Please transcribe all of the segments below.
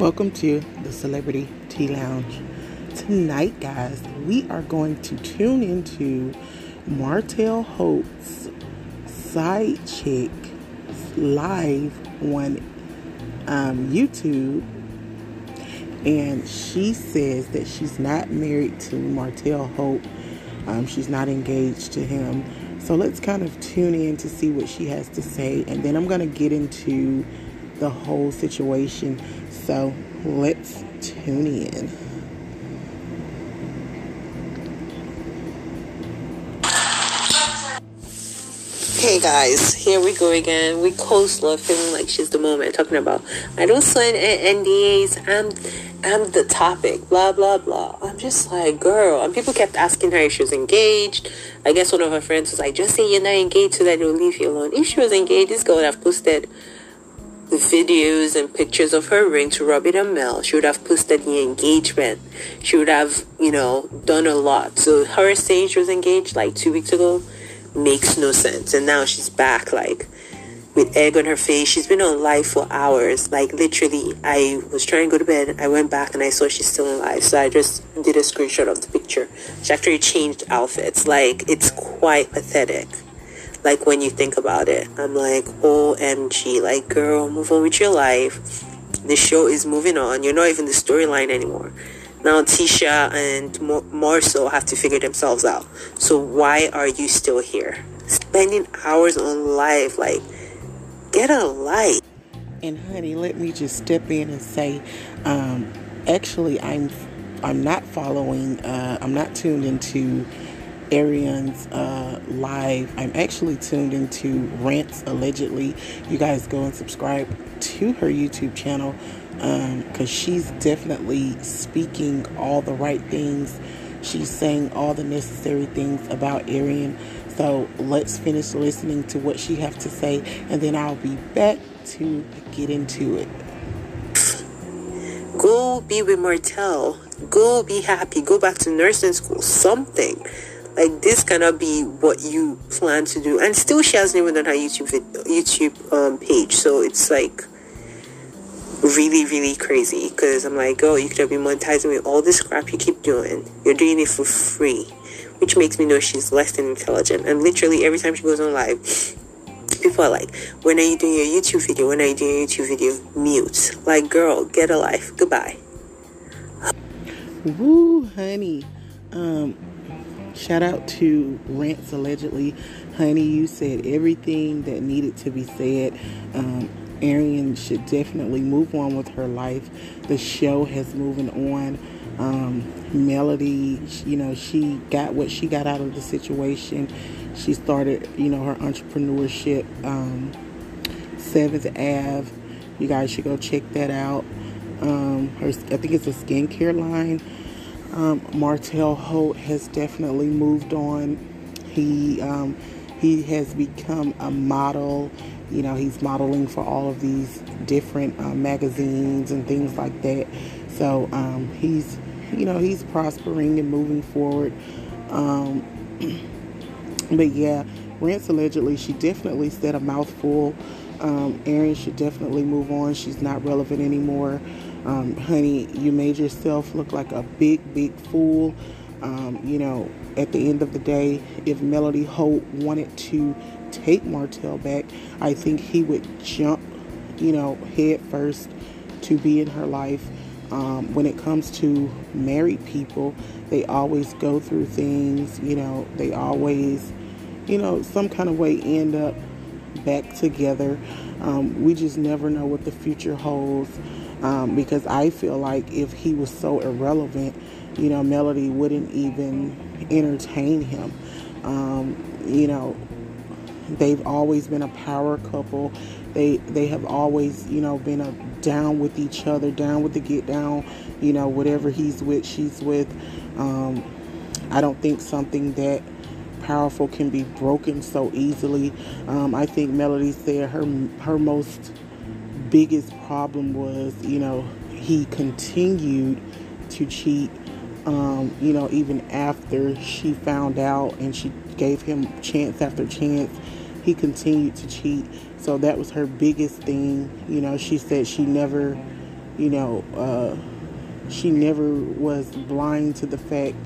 Welcome to the Celebrity Tea Lounge. Tonight, guys, we are going to tune into Martell Holt's side chick live on um, YouTube. And she says that she's not married to Martell Holt. Um, she's not engaged to him. So let's kind of tune in to see what she has to say. And then I'm going to get into the whole situation so let's tune in. Hey guys, here we go again. We love feeling like she's the moment talking about I don't sign NDAs. I'm I'm the topic. Blah blah blah. I'm just like girl. And people kept asking her if she was engaged. I guess one of her friends was like, just say you're not engaged so that they'll leave you alone. If she was engaged, this girl would have posted videos and pictures of her ring to Robbie Mel. She would have posted the engagement. She would have, you know, done a lot. So her saying she was engaged like two weeks ago makes no sense. And now she's back, like with egg on her face. She's been on live for hours. Like literally, I was trying to go to bed. I went back and I saw she's still alive. So I just did a screenshot of the picture. She actually changed outfits. Like it's quite pathetic like when you think about it. I'm like, OMG, like girl, move on with your life. The show is moving on. You're not even the storyline anymore. Now Tisha and Marsau have to figure themselves out. So why are you still here? Spending hours on live, like get a life. And honey, let me just step in and say, um, actually, I'm I'm not following. Uh, I'm not tuned into Arionne's uh, live. I'm actually tuned into Rants Allegedly. You guys go and subscribe to her YouTube channel because um, she's definitely speaking all the right things. She's saying all the necessary things about Arionne. So let's finish listening to what she has to say, and then I'll be back to get into it. Go be with Martell. Go be happy. Go back to nursing school. Something like this cannot be what you plan to do. And still she hasn't even done her youtube video, youtube um, page. So it's like really really crazy. Because i'm like oh you could have been monetizing with all this crap you keep doing. You're doing it for free. Which makes me know she's less than intelligent. And literally every time she goes on live people are like when are you doing your youtube video? When are you doing your youtube video? Mute like girl get a life. Goodbye. Woo honey. Um Shout out to Rants Allegedly. Honey, you said everything that needed to be said. Um, Arionne should definitely move on with her life. The show has moving on. Um, Melody, you know, she got what she got out of the situation. She started, you know, her entrepreneurship. Um, Seventh Ave. You guys should go check that out. Um, her, I think it's a skincare line. Um, Martell Holt has definitely moved on. He um, he has become a model You know, he's modeling for all of these different uh, magazines and things like that. So um, he's, you know, he's prospering and moving forward. Um, but yeah, Rants Allegedly, she definitely said a mouthful. Um, Erin should definitely move on. She's not relevant anymore. Um, honey, you made yourself look like a big, big fool. Um, you know, at the end of the day, if Melody Holt wanted to take Martell back, I think he would jump, you know, head first to be in her life. Um, when it comes to married people, they always go through things, you know, they always, you know, some kind of way end up back together. Um, we just never know what the future holds um, because I feel like if he was so irrelevant, you know, Melody wouldn't even entertain him. Um, you know, they've always been a power couple. They they have always, you know, been a down with each other, down with the get down. You know, whatever he's with, she's with. Um, I don't think something that powerful can be broken so easily. Um, I think Melody said her her most biggest problem was, you know, he continued to cheat um, you know, even after she found out and she gave him chance after chance, he continued to cheat. So that was her biggest thing. You know, she said she never, you know, uh, she never was blind to the fact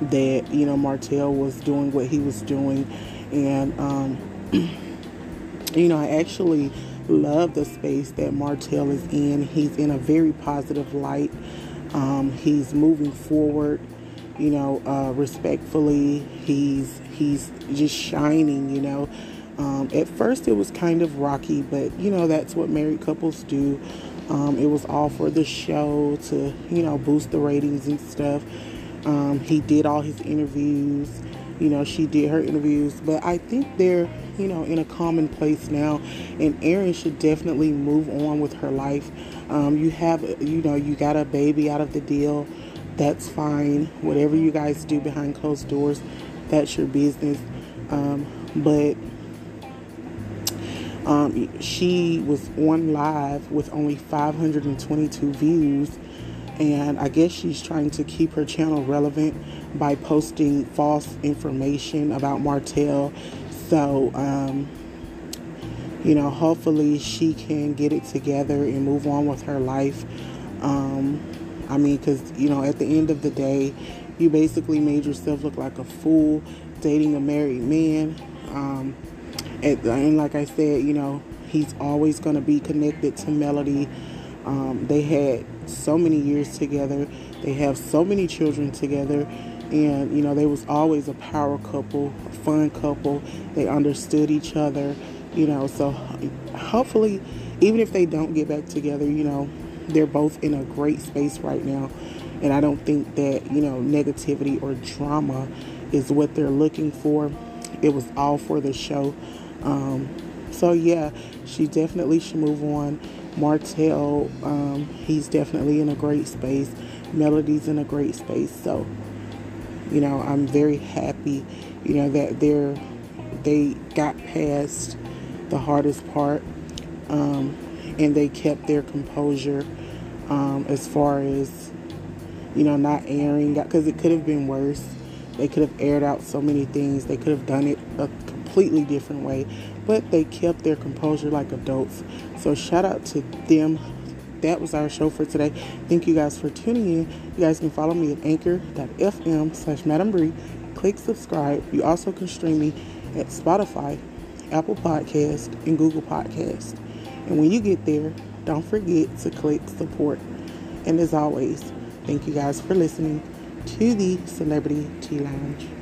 that, you know, Martell was doing what he was doing. And, um, you know, I actually love the space that Martell is in. He's in a very positive light. Um, he's moving forward, you know, uh, respectfully. He's he's just shining, you know. Um, at first, it was kind of rocky, but you know that's what married couples do. Um, it was all for the show to you know boost the ratings and stuff. Um, he did all his interviews. You know, she did her interviews, but I think they're you know in a common place now, and Erin should definitely move on with her life. Um, you have, you know, you got a baby out of the deal. That's fine. Whatever you guys do behind closed doors, that's your business. Um, but um, she was on live with only 522 views, and I guess she's trying to keep her channel relevant by posting false information about Martell. So, um, you know, hopefully she can get it together and move on with her life. Um, I mean, because, you know, at the end of the day, you basically made yourself look like a fool dating a married man. Um, and, and, like I said, you know, he's always going to be connected to Melody. Um, they had so many years together. They have so many children together. And, you know, they was always a power couple, a fun couple. They understood each other you know so hopefully even if they don't get back together you know they're both in a great space right now and i don't think that you know negativity or drama is what they're looking for it was all for the show um, so yeah she definitely should move on martell um, he's definitely in a great space melody's in a great space so you know i'm very happy you know that they're they got past the hardest part. Um, and they kept their composure um, as far as, you know, not airing, because it could have been worse. They could have aired out so many things. They could have done it a completely different way, but they kept their composure like adults. So shout out to them. That was our show for today. Thank you guys for tuning in. You guys can follow me at anchor.fm slash Madam Brie. Click subscribe. You also can stream me at Spotify Apple Podcast, and Google Podcast. And when you get there, don't forget to click support. And as always, thank you guys for listening to the Celebrity Tea Lounge.